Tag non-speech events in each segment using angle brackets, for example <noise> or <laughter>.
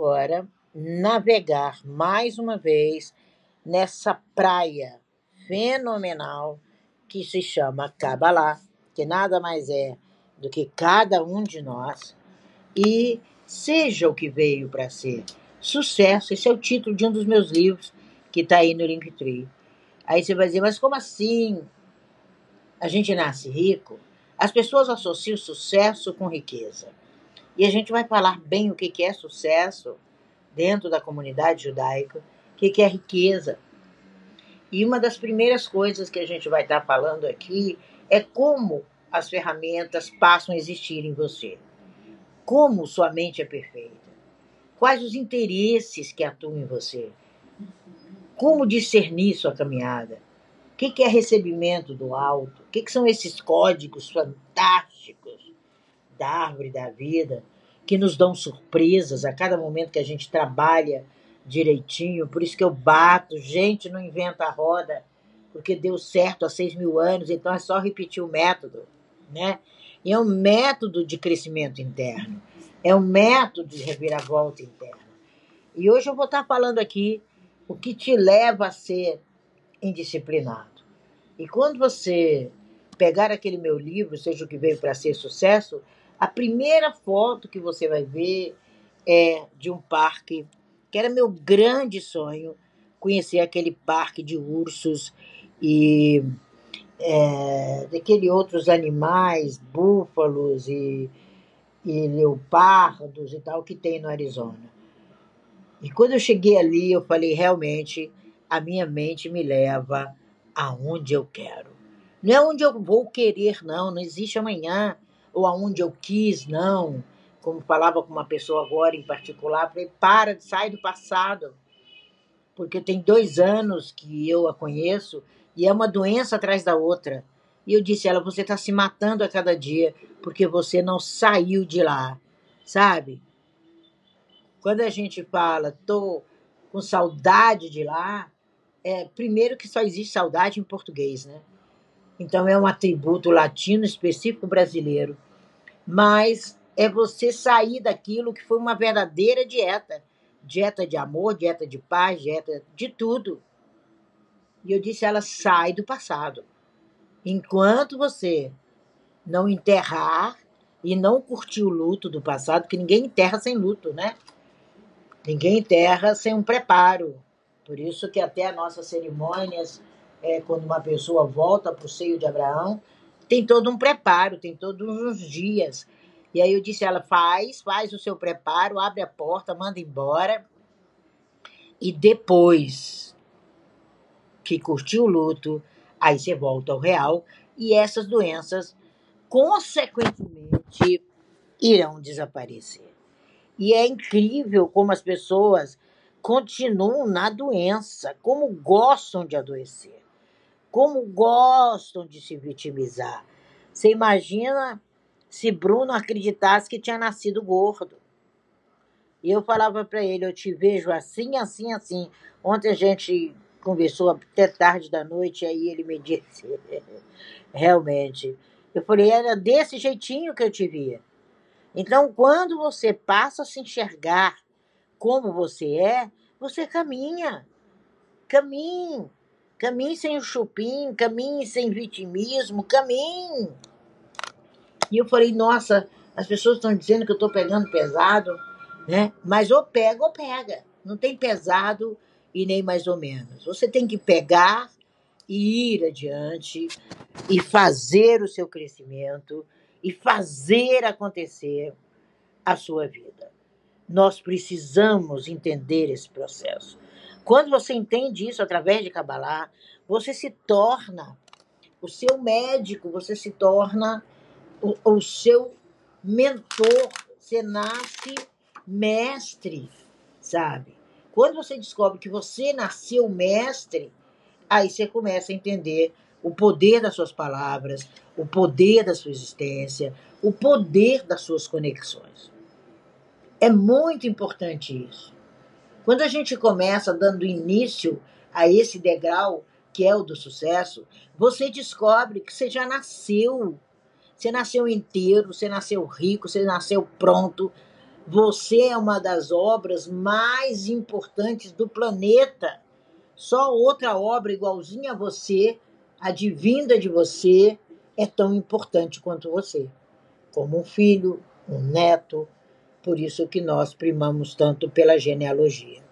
agora navegar mais uma vez nessa praia fenomenal que se chama Kabbalah, que nada mais é do que cada um de nós, e seja o que veio para ser. Sucesso, esse é o título de um dos meus livros que está aí no Linktree. Aí você vai dizer, mas como assim? A gente nasce rico? As pessoas associam sucesso com riqueza. E a gente vai falar bem o que é sucesso dentro da comunidade judaica, o que é riqueza. E uma das primeiras coisas que a gente vai estar falando aqui é como as ferramentas passam a existir em você. Como sua mente é perfeita. Quais os interesses que atuam em você. Como discernir sua caminhada. O que é recebimento do alto? O que são esses códigos fantásticos da árvore da vida que nos dão surpresas a cada momento que a gente trabalha direitinho. Por isso que eu bato, gente, não inventa a roda, porque deu certo há seis mil anos, então é só repetir o método, né? E é um método de crescimento interno, é um método de reviravolta interna. E hoje eu vou estar falando aqui o que te leva a ser indisciplinado. E quando você pegar aquele meu livro, seja o que veio para ser sucesso, a primeira foto que você vai ver é de um parque, que era meu grande sonho, conhecer aquele parque de ursos e é, daquele outros animais, búfalos e, e leopardos e tal, que tem no Arizona. E quando eu cheguei ali, eu falei, realmente, a minha mente me leva aonde eu quero. Não é onde eu vou querer, não, não existe amanhã ou aonde eu quis, não. Como falava com uma pessoa agora em particular, falei, para, sai do passado. Porque tem dois anos que eu a conheço e é uma doença atrás da outra. E eu disse a ela, você está se matando a cada dia porque você não saiu de lá, sabe? Quando a gente fala, tô com saudade de lá, é primeiro que só existe saudade em português, né? Então é um atributo latino específico brasileiro. Mas é você sair daquilo que foi uma verdadeira dieta. Dieta de amor, dieta de paz, dieta de tudo. E eu disse ela: sai do passado. Enquanto você não enterrar e não curtir o luto do passado, que ninguém enterra sem luto, né? Ninguém enterra sem um preparo. Por isso que até as nossas cerimônias é, quando uma pessoa volta para o seio de Abraão, tem todo um preparo, tem todos uns dias. E aí eu disse a ela: faz, faz o seu preparo, abre a porta, manda embora. E depois que curtiu o luto, aí você volta ao real e essas doenças, consequentemente, irão desaparecer. E é incrível como as pessoas continuam na doença, como gostam de adoecer como gostam de se vitimizar. Você imagina se Bruno acreditasse que tinha nascido gordo. E eu falava para ele, eu te vejo assim, assim, assim. Ontem a gente conversou até tarde da noite, aí ele me disse, <laughs> realmente. Eu falei, era desse jeitinho que eu te via. Então, quando você passa a se enxergar como você é, você caminha. Caminhe. Caminhe sem o chupim, caminhe sem vitimismo, caminhe. E eu falei, nossa, as pessoas estão dizendo que eu estou pegando pesado, né? Mas ou pega ou pega. Não tem pesado e nem mais ou menos. Você tem que pegar e ir adiante e fazer o seu crescimento e fazer acontecer a sua vida. Nós precisamos entender esse processo. Quando você entende isso através de Kabbalah, você se torna o seu médico, você se torna o, o seu mentor, você nasce mestre, sabe? Quando você descobre que você nasceu mestre, aí você começa a entender o poder das suas palavras, o poder da sua existência, o poder das suas conexões. É muito importante isso. Quando a gente começa dando início a esse degrau, que é o do sucesso, você descobre que você já nasceu. Você nasceu inteiro, você nasceu rico, você nasceu pronto. Você é uma das obras mais importantes do planeta. Só outra obra igualzinha a você, advinda de você, é tão importante quanto você. Como um filho, um neto. Por isso que nós primamos tanto pela genealogia.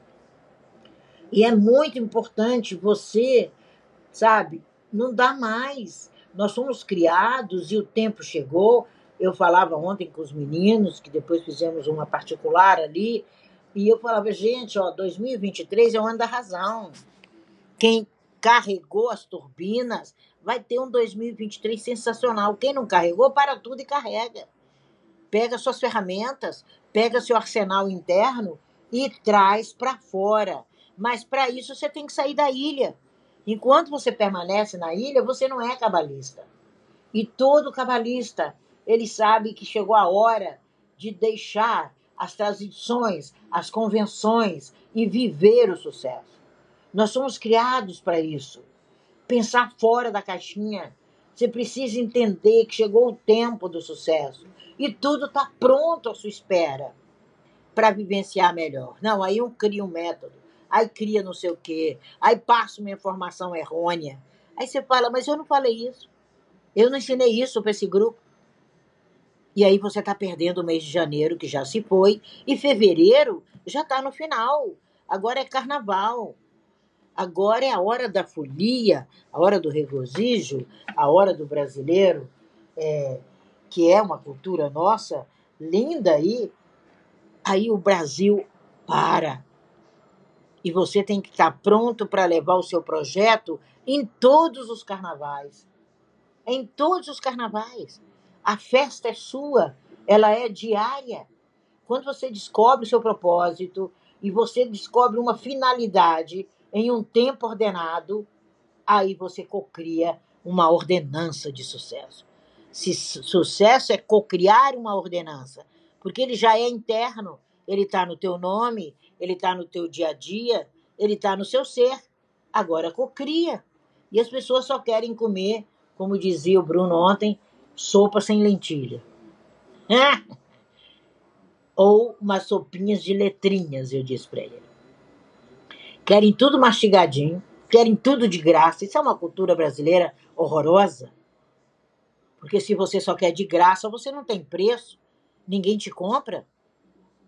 E é muito importante você, sabe, não dá mais. Nós somos criados e o tempo chegou. Eu falava ontem com os meninos, que depois fizemos uma particular ali, e eu falava, gente, ó, 2023 é o ano da razão. Quem carregou as turbinas vai ter um 2023 sensacional. Quem não carregou, para tudo e carrega. Pega suas ferramentas, pega seu arsenal interno e traz para fora. Mas para isso você tem que sair da ilha. Enquanto você permanece na ilha, você não é cabalista. E todo cabalista, ele sabe que chegou a hora de deixar as tradições, as convenções e viver o sucesso. Nós somos criados para isso. Pensar fora da caixinha. Você precisa entender que chegou o tempo do sucesso e tudo está pronto à sua espera para vivenciar melhor. Não, aí eu crio um método aí cria não sei o quê, aí passa uma informação errônea. Aí você fala, mas eu não falei isso. Eu não ensinei isso para esse grupo. E aí você está perdendo o mês de janeiro, que já se foi, e fevereiro já está no final. Agora é carnaval. Agora é a hora da folia, a hora do regozijo, a hora do brasileiro, é, que é uma cultura nossa linda aí. Aí o Brasil para e você tem que estar pronto para levar o seu projeto em todos os carnavais. Em todos os carnavais. A festa é sua, ela é diária. Quando você descobre o seu propósito e você descobre uma finalidade em um tempo ordenado, aí você cocria uma ordenança de sucesso. Se sucesso é cocriar uma ordenança, porque ele já é interno, ele está no teu nome, ele está no teu dia a dia, ele está no seu ser. Agora cocria. E as pessoas só querem comer, como dizia o Bruno ontem, sopa sem lentilha. Ou umas sopinhas de letrinhas, eu disse para ele. Querem tudo mastigadinho, querem tudo de graça. Isso é uma cultura brasileira horrorosa. Porque se você só quer de graça, você não tem preço, ninguém te compra.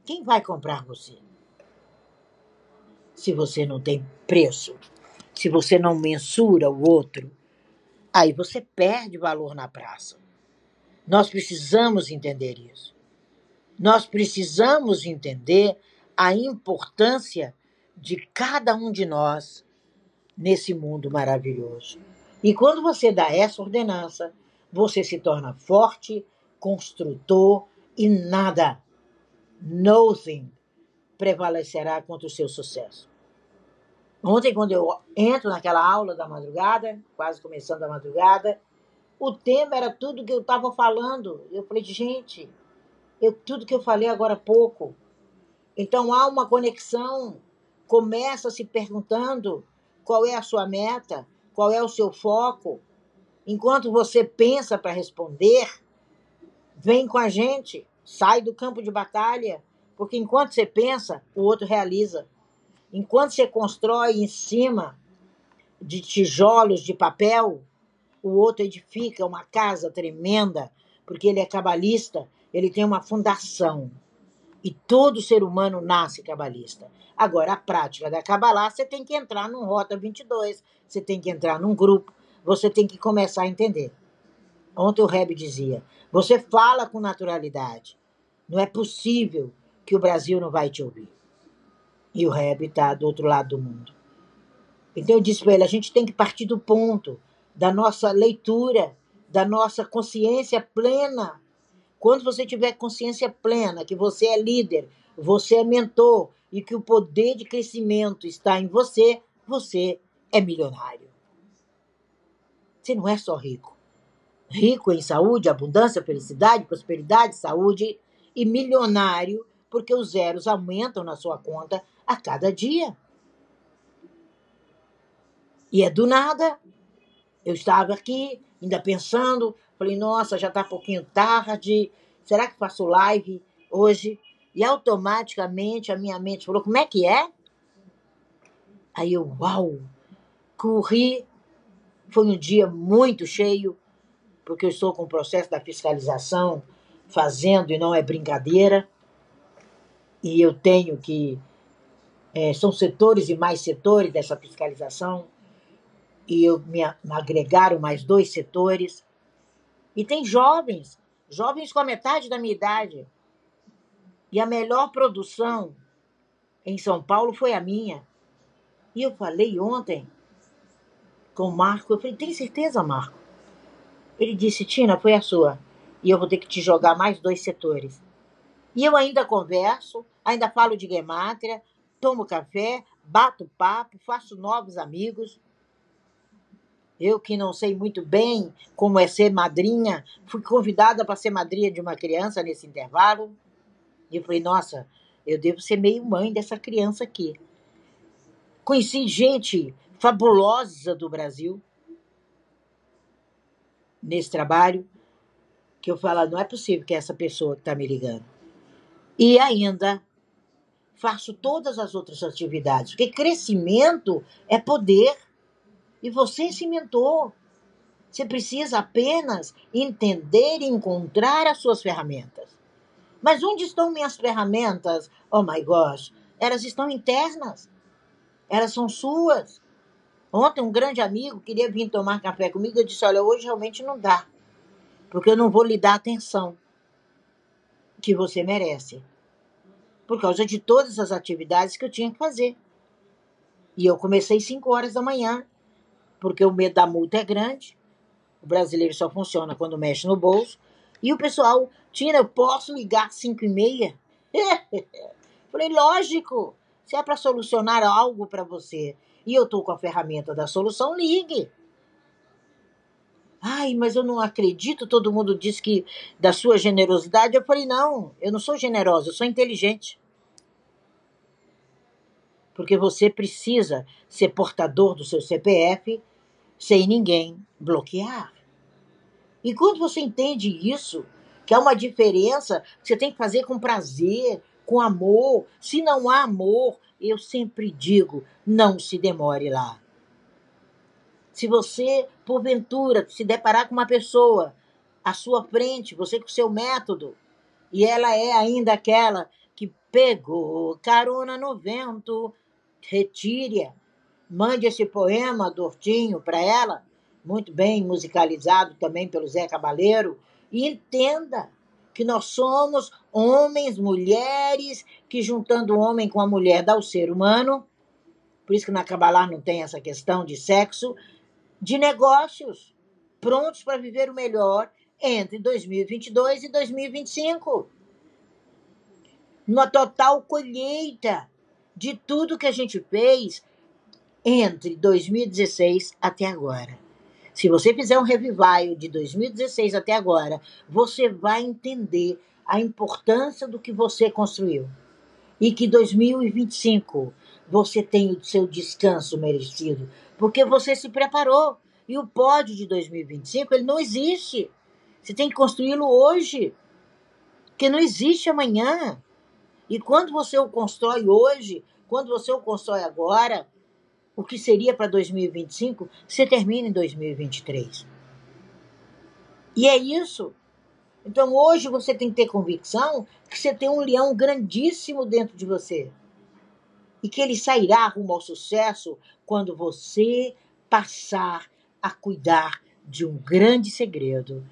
Quem vai comprar você? se você não tem preço, se você não mensura o outro, aí você perde valor na praça. Nós precisamos entender isso. Nós precisamos entender a importância de cada um de nós nesse mundo maravilhoso. E quando você dá essa ordenança, você se torna forte, construtor e nada, nothing, prevalecerá contra o seu sucesso. Ontem, quando eu entro naquela aula da madrugada, quase começando a madrugada, o tema era tudo que eu estava falando. Eu falei, gente, eu, tudo que eu falei agora há pouco. Então há uma conexão. Começa se perguntando qual é a sua meta, qual é o seu foco. Enquanto você pensa para responder, vem com a gente, sai do campo de batalha, porque enquanto você pensa, o outro realiza. Enquanto você constrói em cima de tijolos de papel, o outro edifica uma casa tremenda, porque ele é cabalista, ele tem uma fundação. E todo ser humano nasce cabalista. Agora, a prática da Cabalá, você tem que entrar num Rota 22, você tem que entrar num grupo, você tem que começar a entender. Ontem o Reb dizia: você fala com naturalidade. Não é possível que o Brasil não vai te ouvir e o Reb está do outro lado do mundo. Então eu disse para ele: a gente tem que partir do ponto da nossa leitura, da nossa consciência plena. Quando você tiver consciência plena que você é líder, você é mentor e que o poder de crescimento está em você, você é milionário. Você não é só rico. Rico em saúde, abundância, felicidade, prosperidade, saúde e milionário, porque os zeros aumentam na sua conta a cada dia. E é do nada. Eu estava aqui, ainda pensando, falei, nossa, já está um pouquinho tarde. Será que faço live hoje? E automaticamente a minha mente falou: como é que é? Aí eu, uau! Corri. Foi um dia muito cheio, porque eu estou com o processo da fiscalização fazendo e não é brincadeira. E eu tenho que. É, são setores e mais setores dessa fiscalização. E eu me, me agregaram mais dois setores. E tem jovens, jovens com a metade da minha idade. E a melhor produção em São Paulo foi a minha. E eu falei ontem com o Marco, eu falei, tem certeza, Marco? Ele disse, Tina, foi a sua. E eu vou ter que te jogar mais dois setores. E eu ainda converso, ainda falo de gemátria, tomo café, bato papo, faço novos amigos. Eu que não sei muito bem como é ser madrinha, fui convidada para ser madrinha de uma criança nesse intervalo. E eu falei, nossa, eu devo ser meio mãe dessa criança aqui. Conheci gente fabulosa do Brasil nesse trabalho, que eu falo, não é possível que é essa pessoa que está me ligando. E ainda faço todas as outras atividades, porque crescimento é poder. E você se mentor. Você precisa apenas entender e encontrar as suas ferramentas. Mas onde estão minhas ferramentas? Oh my gosh, elas estão internas. Elas são suas. Ontem um grande amigo queria vir tomar café comigo. Eu disse: Olha, hoje realmente não dá. Porque eu não vou lhe dar a atenção que você merece. Por causa de todas as atividades que eu tinha que fazer. E eu comecei 5 horas da manhã, porque o medo da multa é grande. O brasileiro só funciona quando mexe no bolso. E o pessoal, Tina, eu posso ligar 5 e meia? <laughs> Falei, lógico. Se é para solucionar algo para você e eu estou com a ferramenta da solução, ligue. Ai, mas eu não acredito. Todo mundo diz que da sua generosidade. Eu falei, não, eu não sou generosa, eu sou inteligente. Porque você precisa ser portador do seu CPF sem ninguém bloquear. E quando você entende isso, que há uma diferença, você tem que fazer com prazer, com amor. Se não há amor, eu sempre digo, não se demore lá. Se você, porventura, se deparar com uma pessoa à sua frente, você com seu método, e ela é ainda aquela que pegou carona no vento, retire-a. Mande esse poema do Hortinho para ela muito bem musicalizado também pelo Zé Cabaleiro, e entenda que nós somos homens, mulheres, que juntando o homem com a mulher dá o ser humano, por isso que na Kabbalah não tem essa questão de sexo, de negócios, prontos para viver o melhor entre 2022 e 2025. Uma total colheita de tudo que a gente fez entre 2016 até agora. Se você fizer um revival de 2016 até agora, você vai entender a importância do que você construiu. E que 2025 você tem o seu descanso merecido, porque você se preparou. E o pódio de 2025, ele não existe. Você tem que construí-lo hoje, porque não existe amanhã. E quando você o constrói hoje, quando você o constrói agora, o que seria para 2025 se termina em 2023. E é isso. Então hoje você tem que ter convicção que você tem um leão grandíssimo dentro de você. E que ele sairá rumo ao sucesso quando você passar a cuidar de um grande segredo,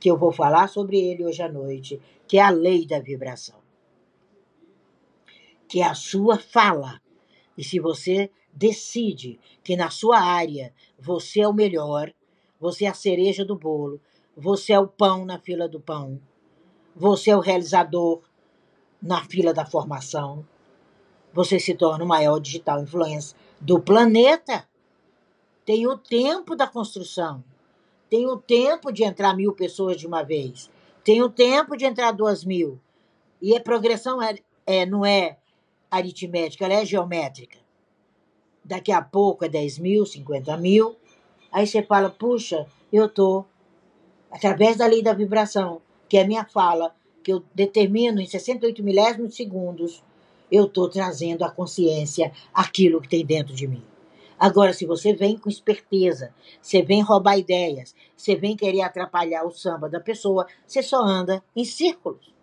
que eu vou falar sobre ele hoje à noite, que é a lei da vibração. Que é a sua fala. E se você decide que na sua área você é o melhor, você é a cereja do bolo, você é o pão na fila do pão, você é o realizador na fila da formação, você se torna o maior digital influencer do planeta. Tem o tempo da construção, tem o tempo de entrar mil pessoas de uma vez, tem o tempo de entrar duas mil. E a progressão é, é não é aritmética, ela é geométrica daqui a pouco é 10 mil, 50 mil. Aí você fala, puxa, eu tô através da lei da vibração, que é minha fala, que eu determino em 68 milésimos de segundos, eu estou trazendo à consciência aquilo que tem dentro de mim. Agora, se você vem com esperteza, você vem roubar ideias, você vem querer atrapalhar o samba da pessoa, você só anda em círculos.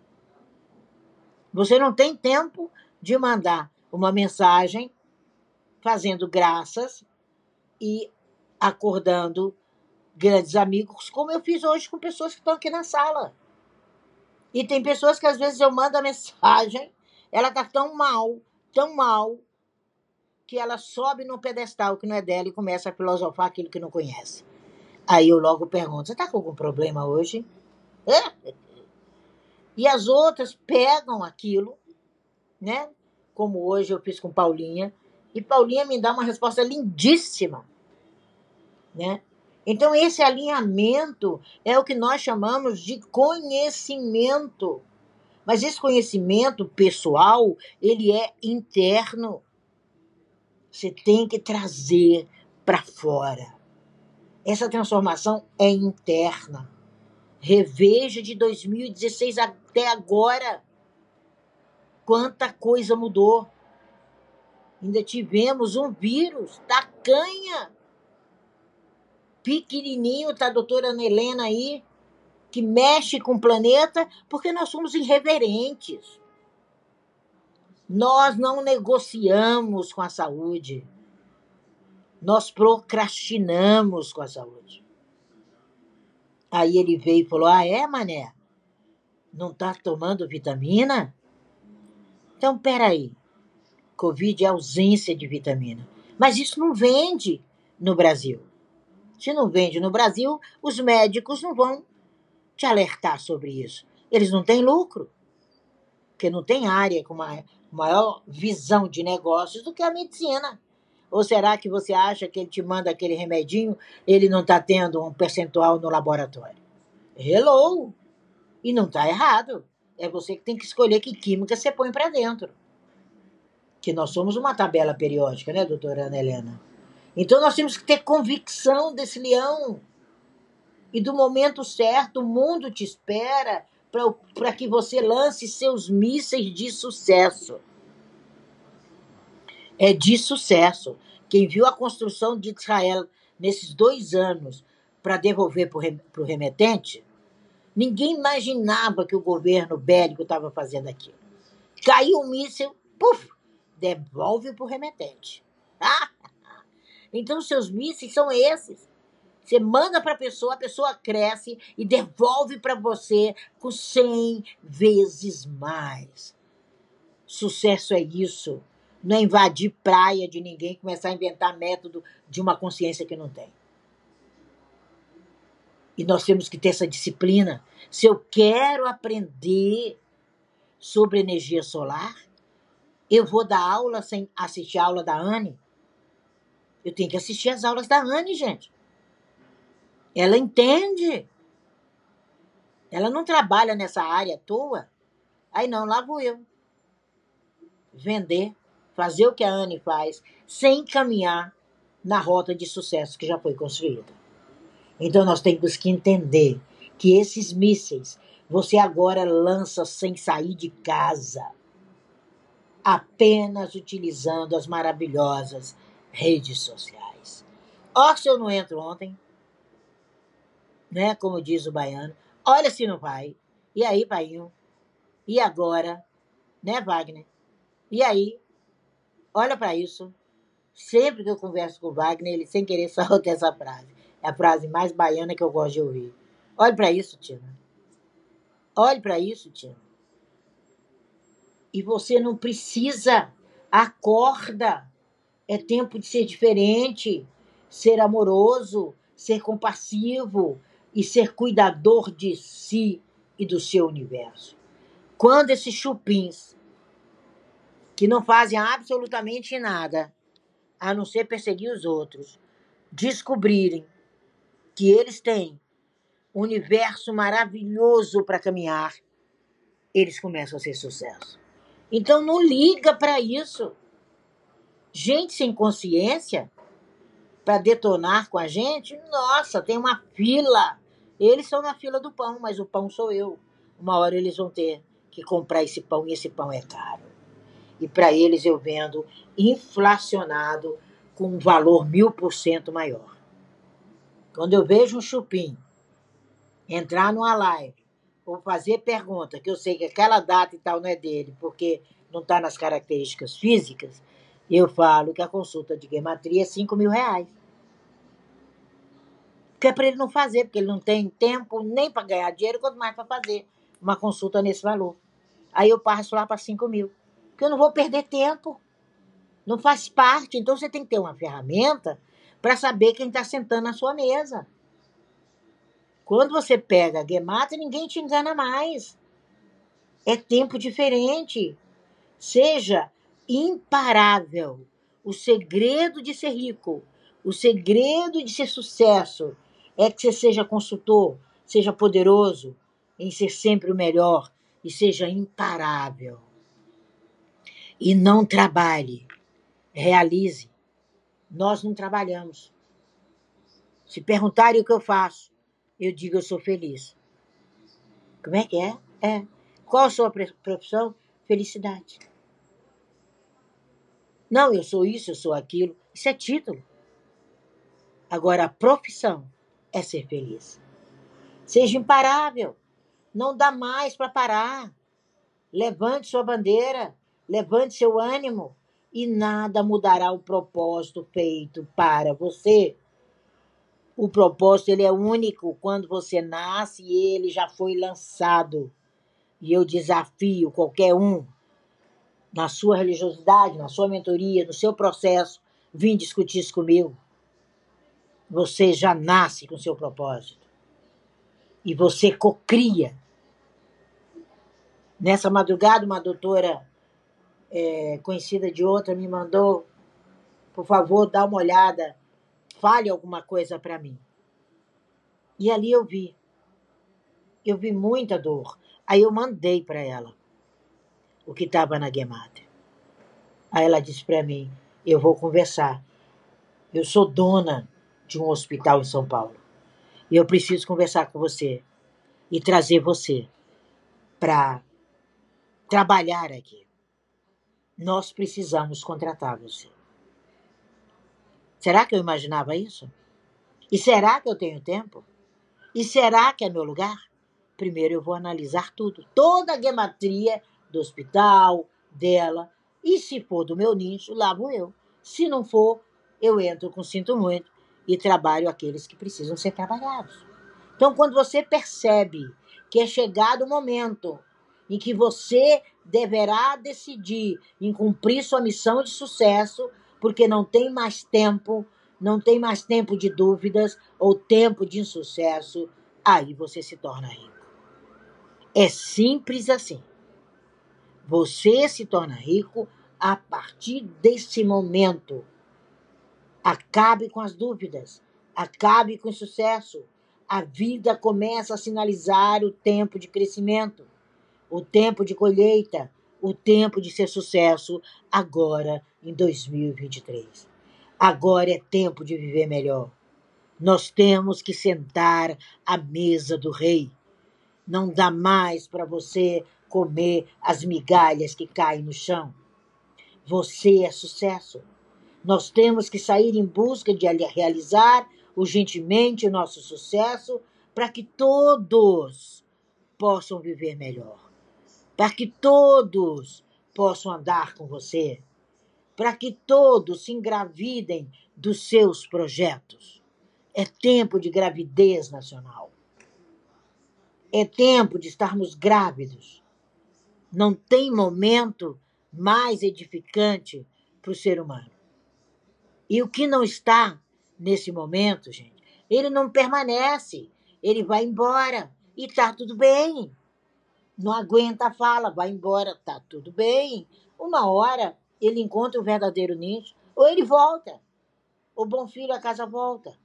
Você não tem tempo de mandar uma mensagem fazendo graças e acordando grandes amigos, como eu fiz hoje com pessoas que estão aqui na sala. E tem pessoas que às vezes eu mando a mensagem, ela tá tão mal, tão mal, que ela sobe no pedestal que não é dela e começa a filosofar aquilo que não conhece. Aí eu logo pergunto: você tá com algum problema hoje? É? E as outras pegam aquilo, né? Como hoje eu fiz com Paulinha, e Paulinha me dá uma resposta lindíssima, né? Então, esse alinhamento é o que nós chamamos de conhecimento. Mas esse conhecimento pessoal, ele é interno. Você tem que trazer para fora. Essa transformação é interna. Reveja de 2016 até agora. Quanta coisa mudou. Ainda tivemos um vírus da canha pequenininho, tá a doutora Ana Helena aí, que mexe com o planeta, porque nós somos irreverentes. Nós não negociamos com a saúde. Nós procrastinamos com a saúde. Aí ele veio e falou: Ah, é, mané? Não tá tomando vitamina? Então, peraí. Covid é ausência de vitamina. Mas isso não vende no Brasil. Se não vende no Brasil, os médicos não vão te alertar sobre isso. Eles não têm lucro, porque não tem área com maior visão de negócios do que a medicina. Ou será que você acha que ele te manda aquele remedinho, ele não está tendo um percentual no laboratório? Hello! E não está errado. É você que tem que escolher que química você põe para dentro. Que nós somos uma tabela periódica, né, doutora Ana Helena? Então nós temos que ter convicção desse leão. E do momento certo, o mundo te espera para que você lance seus mísseis de sucesso. É de sucesso. Quem viu a construção de Israel nesses dois anos para devolver para o remetente, ninguém imaginava que o governo bélico estava fazendo aquilo. Caiu um míssil, puf, devolve para o remetente. <laughs> Então, seus mísseis são esses. Você manda para a pessoa, a pessoa cresce e devolve para você com 100 vezes mais. Sucesso é isso. Não é invadir praia de ninguém, começar a inventar método de uma consciência que não tem. E nós temos que ter essa disciplina. Se eu quero aprender sobre energia solar, eu vou dar aula sem assistir a aula da Anne eu tenho que assistir as aulas da Anne, gente. Ela entende. Ela não trabalha nessa área à toa. Aí não, lá vou eu. Vender, fazer o que a Anne faz, sem caminhar na rota de sucesso que já foi construída. Então nós temos que entender que esses mísseis você agora lança sem sair de casa, apenas utilizando as maravilhosas redes sociais. Ó, se eu não entro ontem, né? Como diz o baiano. Olha se não vai. E aí, painho? E agora? Né, Wagner? E aí? Olha para isso. Sempre que eu converso com o Wagner, ele sem querer <laughs> solta essa frase. É a frase mais baiana que eu gosto de ouvir. Olhe para isso, Tina. Olhe para isso, Tina. E você não precisa. Acorda. É tempo de ser diferente, ser amoroso, ser compassivo e ser cuidador de si e do seu universo. Quando esses chupins, que não fazem absolutamente nada, a não ser perseguir os outros, descobrirem que eles têm um universo maravilhoso para caminhar, eles começam a ser sucesso. Então não liga para isso gente sem consciência para detonar com a gente, nossa, tem uma fila. Eles são na fila do pão, mas o pão sou eu. uma hora eles vão ter que comprar esse pão e esse pão é caro. E para eles eu vendo inflacionado com um valor mil por cento maior. Quando eu vejo um chupim entrar numa live ou fazer pergunta, que eu sei que aquela data e tal não é dele, porque não está nas características físicas, eu falo que a consulta de gematria é 5 mil reais. Que é para ele não fazer, porque ele não tem tempo nem para ganhar dinheiro, quanto mais para fazer uma consulta nesse valor. Aí eu passo lá para 5 mil. Porque eu não vou perder tempo. Não faz parte. Então você tem que ter uma ferramenta para saber quem está sentando na sua mesa. Quando você pega a Gemata, ninguém te engana mais. É tempo diferente. Seja imparável. O segredo de ser rico, o segredo de ser sucesso é que você seja consultor, seja poderoso em ser sempre o melhor e seja imparável. E não trabalhe, realize. Nós não trabalhamos. Se perguntarem o que eu faço, eu digo eu sou feliz. Como é que é? É. Qual a sua profissão? Felicidade. Não, eu sou isso, eu sou aquilo. Isso é título. Agora, a profissão é ser feliz. Seja imparável. Não dá mais para parar. Levante sua bandeira, levante seu ânimo e nada mudará o propósito feito para você. O propósito ele é único quando você nasce e ele já foi lançado. E eu desafio qualquer um na sua religiosidade, na sua mentoria, no seu processo, vim discutir isso comigo. Você já nasce com seu propósito. E você cocria. Nessa madrugada, uma doutora é, conhecida de outra me mandou, por favor, dá uma olhada, fale alguma coisa para mim. E ali eu vi. Eu vi muita dor. Aí eu mandei para ela o que estava na Gematria. Aí ela disse para mim: Eu vou conversar. Eu sou dona de um hospital em São Paulo. E eu preciso conversar com você e trazer você para trabalhar aqui. Nós precisamos contratar você. Será que eu imaginava isso? E será que eu tenho tempo? E será que é meu lugar? Primeiro eu vou analisar tudo, toda a gematria do hospital, dela. E se for do meu nicho, lá vou eu. Se não for, eu entro com sinto muito e trabalho aqueles que precisam ser trabalhados. Então, quando você percebe que é chegado o momento em que você deverá decidir em cumprir sua missão de sucesso, porque não tem mais tempo, não tem mais tempo de dúvidas ou tempo de insucesso, aí você se torna rico. É simples assim. Você se torna rico a partir desse momento. Acabe com as dúvidas, acabe com o sucesso. A vida começa a sinalizar o tempo de crescimento, o tempo de colheita, o tempo de ser sucesso agora em 2023. Agora é tempo de viver melhor. Nós temos que sentar à mesa do rei. Não dá mais para você comer as migalhas que caem no chão. Você é sucesso. Nós temos que sair em busca de realizar urgentemente o nosso sucesso para que todos possam viver melhor, para que todos possam andar com você, para que todos se engravidem dos seus projetos. É tempo de gravidez nacional. É tempo de estarmos grávidos. Não tem momento mais edificante para o ser humano. E o que não está nesse momento, gente, ele não permanece, ele vai embora e tá tudo bem. Não aguenta a fala, vai embora, tá tudo bem. Uma hora ele encontra o verdadeiro nicho, ou ele volta. O bom filho a casa volta.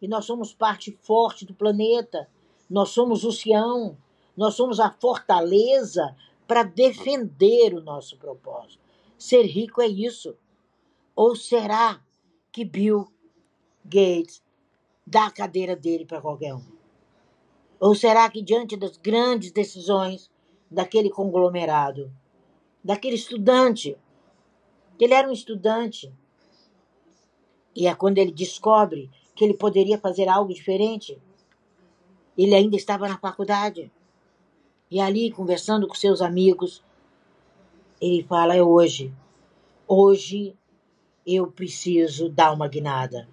E nós somos parte forte do planeta. Nós somos o Sião. Nós somos a fortaleza para defender o nosso propósito. Ser rico é isso. Ou será que Bill Gates dá a cadeira dele para qualquer um? Ou será que diante das grandes decisões daquele conglomerado, daquele estudante, ele era um estudante, e é quando ele descobre que ele poderia fazer algo diferente, ele ainda estava na faculdade. E ali, conversando com seus amigos, ele fala: é hoje. Hoje eu preciso dar uma guinada.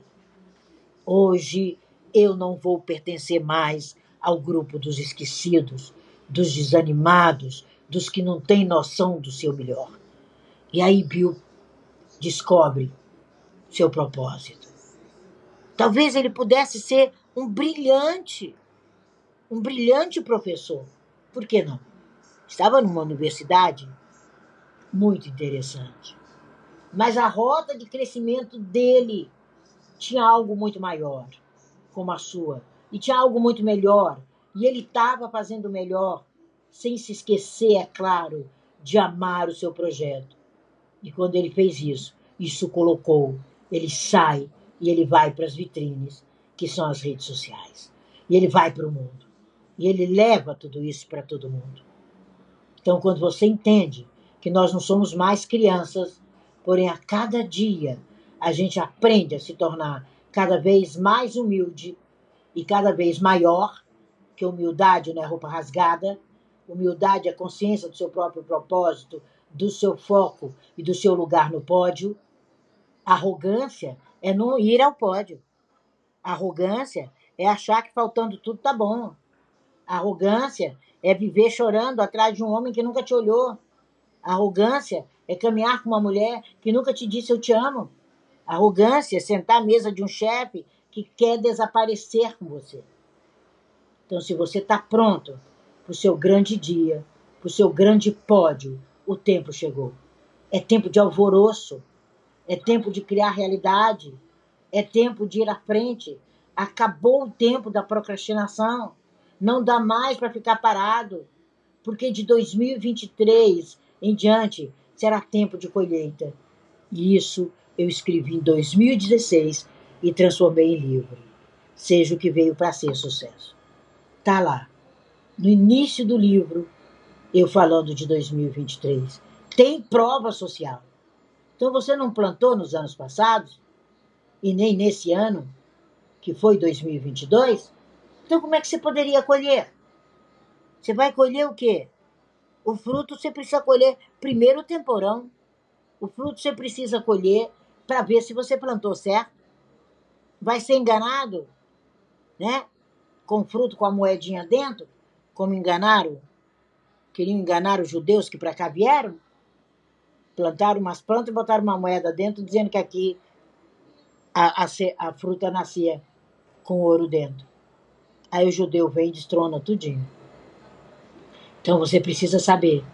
Hoje eu não vou pertencer mais ao grupo dos esquecidos, dos desanimados, dos que não têm noção do seu melhor. E aí Bill descobre seu propósito. Talvez ele pudesse ser um brilhante, um brilhante professor. Por que não? Estava numa universidade muito interessante. Mas a rota de crescimento dele tinha algo muito maior, como a sua, e tinha algo muito melhor, e ele estava fazendo melhor, sem se esquecer, é claro, de amar o seu projeto. E quando ele fez isso, isso colocou, ele sai e ele vai para as vitrines, que são as redes sociais. E ele vai para o mundo. E ele leva tudo isso para todo mundo. Então, quando você entende que nós não somos mais crianças, porém a cada dia a gente aprende a se tornar cada vez mais humilde e cada vez maior, que humildade não é roupa rasgada, humildade é consciência do seu próprio propósito, do seu foco e do seu lugar no pódio. Arrogância é não ir ao pódio. Arrogância é achar que faltando tudo tá bom. Arrogância é viver chorando atrás de um homem que nunca te olhou. Arrogância é caminhar com uma mulher que nunca te disse eu te amo. Arrogância é sentar à mesa de um chefe que quer desaparecer com você. Então, se você está pronto para o seu grande dia, para o seu grande pódio, o tempo chegou. É tempo de alvoroço, é tempo de criar realidade, é tempo de ir à frente. Acabou o tempo da procrastinação. Não dá mais para ficar parado, porque de 2023 em diante será tempo de colheita. E isso eu escrevi em 2016 e transformei em livro. Seja o que veio para ser sucesso. Tá lá. No início do livro, eu falando de 2023. Tem prova social. Então você não plantou nos anos passados e nem nesse ano, que foi 2022? Então como é que você poderia colher? Você vai colher o quê? O fruto você precisa colher primeiro o temporão. O fruto você precisa colher para ver se você plantou certo vai ser enganado, né? Com fruto com a moedinha dentro, como enganaram, queriam enganar os judeus que para cá vieram, plantaram umas plantas e botaram uma moeda dentro, dizendo que aqui a, a, a fruta nascia com ouro dentro. Aí o judeu vem e destrona tudinho. Então você precisa saber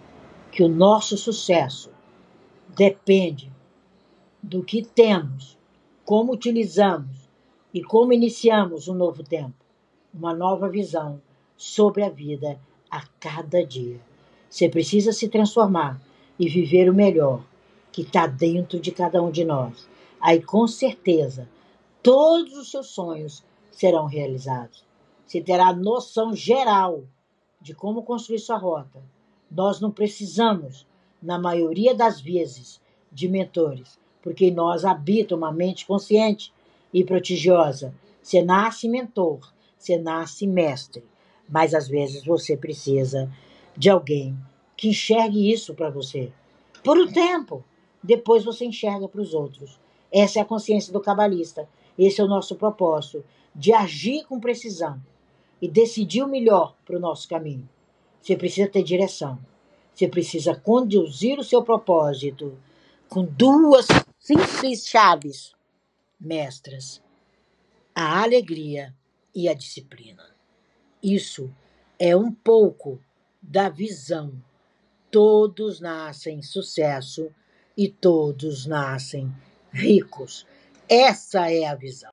que o nosso sucesso depende do que temos, como utilizamos e como iniciamos um novo tempo, uma nova visão sobre a vida a cada dia. Você precisa se transformar e viver o melhor que está dentro de cada um de nós. Aí, com certeza, todos os seus sonhos serão realizados. Você terá noção geral de como construir sua rota. Nós não precisamos, na maioria das vezes, de mentores, porque nós habita uma mente consciente e prodigiosa. Você nasce mentor, você nasce mestre, mas às vezes você precisa de alguém que enxergue isso para você. Por um tempo, depois você enxerga para os outros. Essa é a consciência do cabalista. Esse é o nosso propósito, de agir com precisão e decidir o melhor para o nosso caminho. Você precisa ter direção. Você precisa conduzir o seu propósito com duas simples chaves mestras, a alegria e a disciplina. Isso é um pouco da visão. Todos nascem sucesso e todos nascem ricos. Essa é a visão.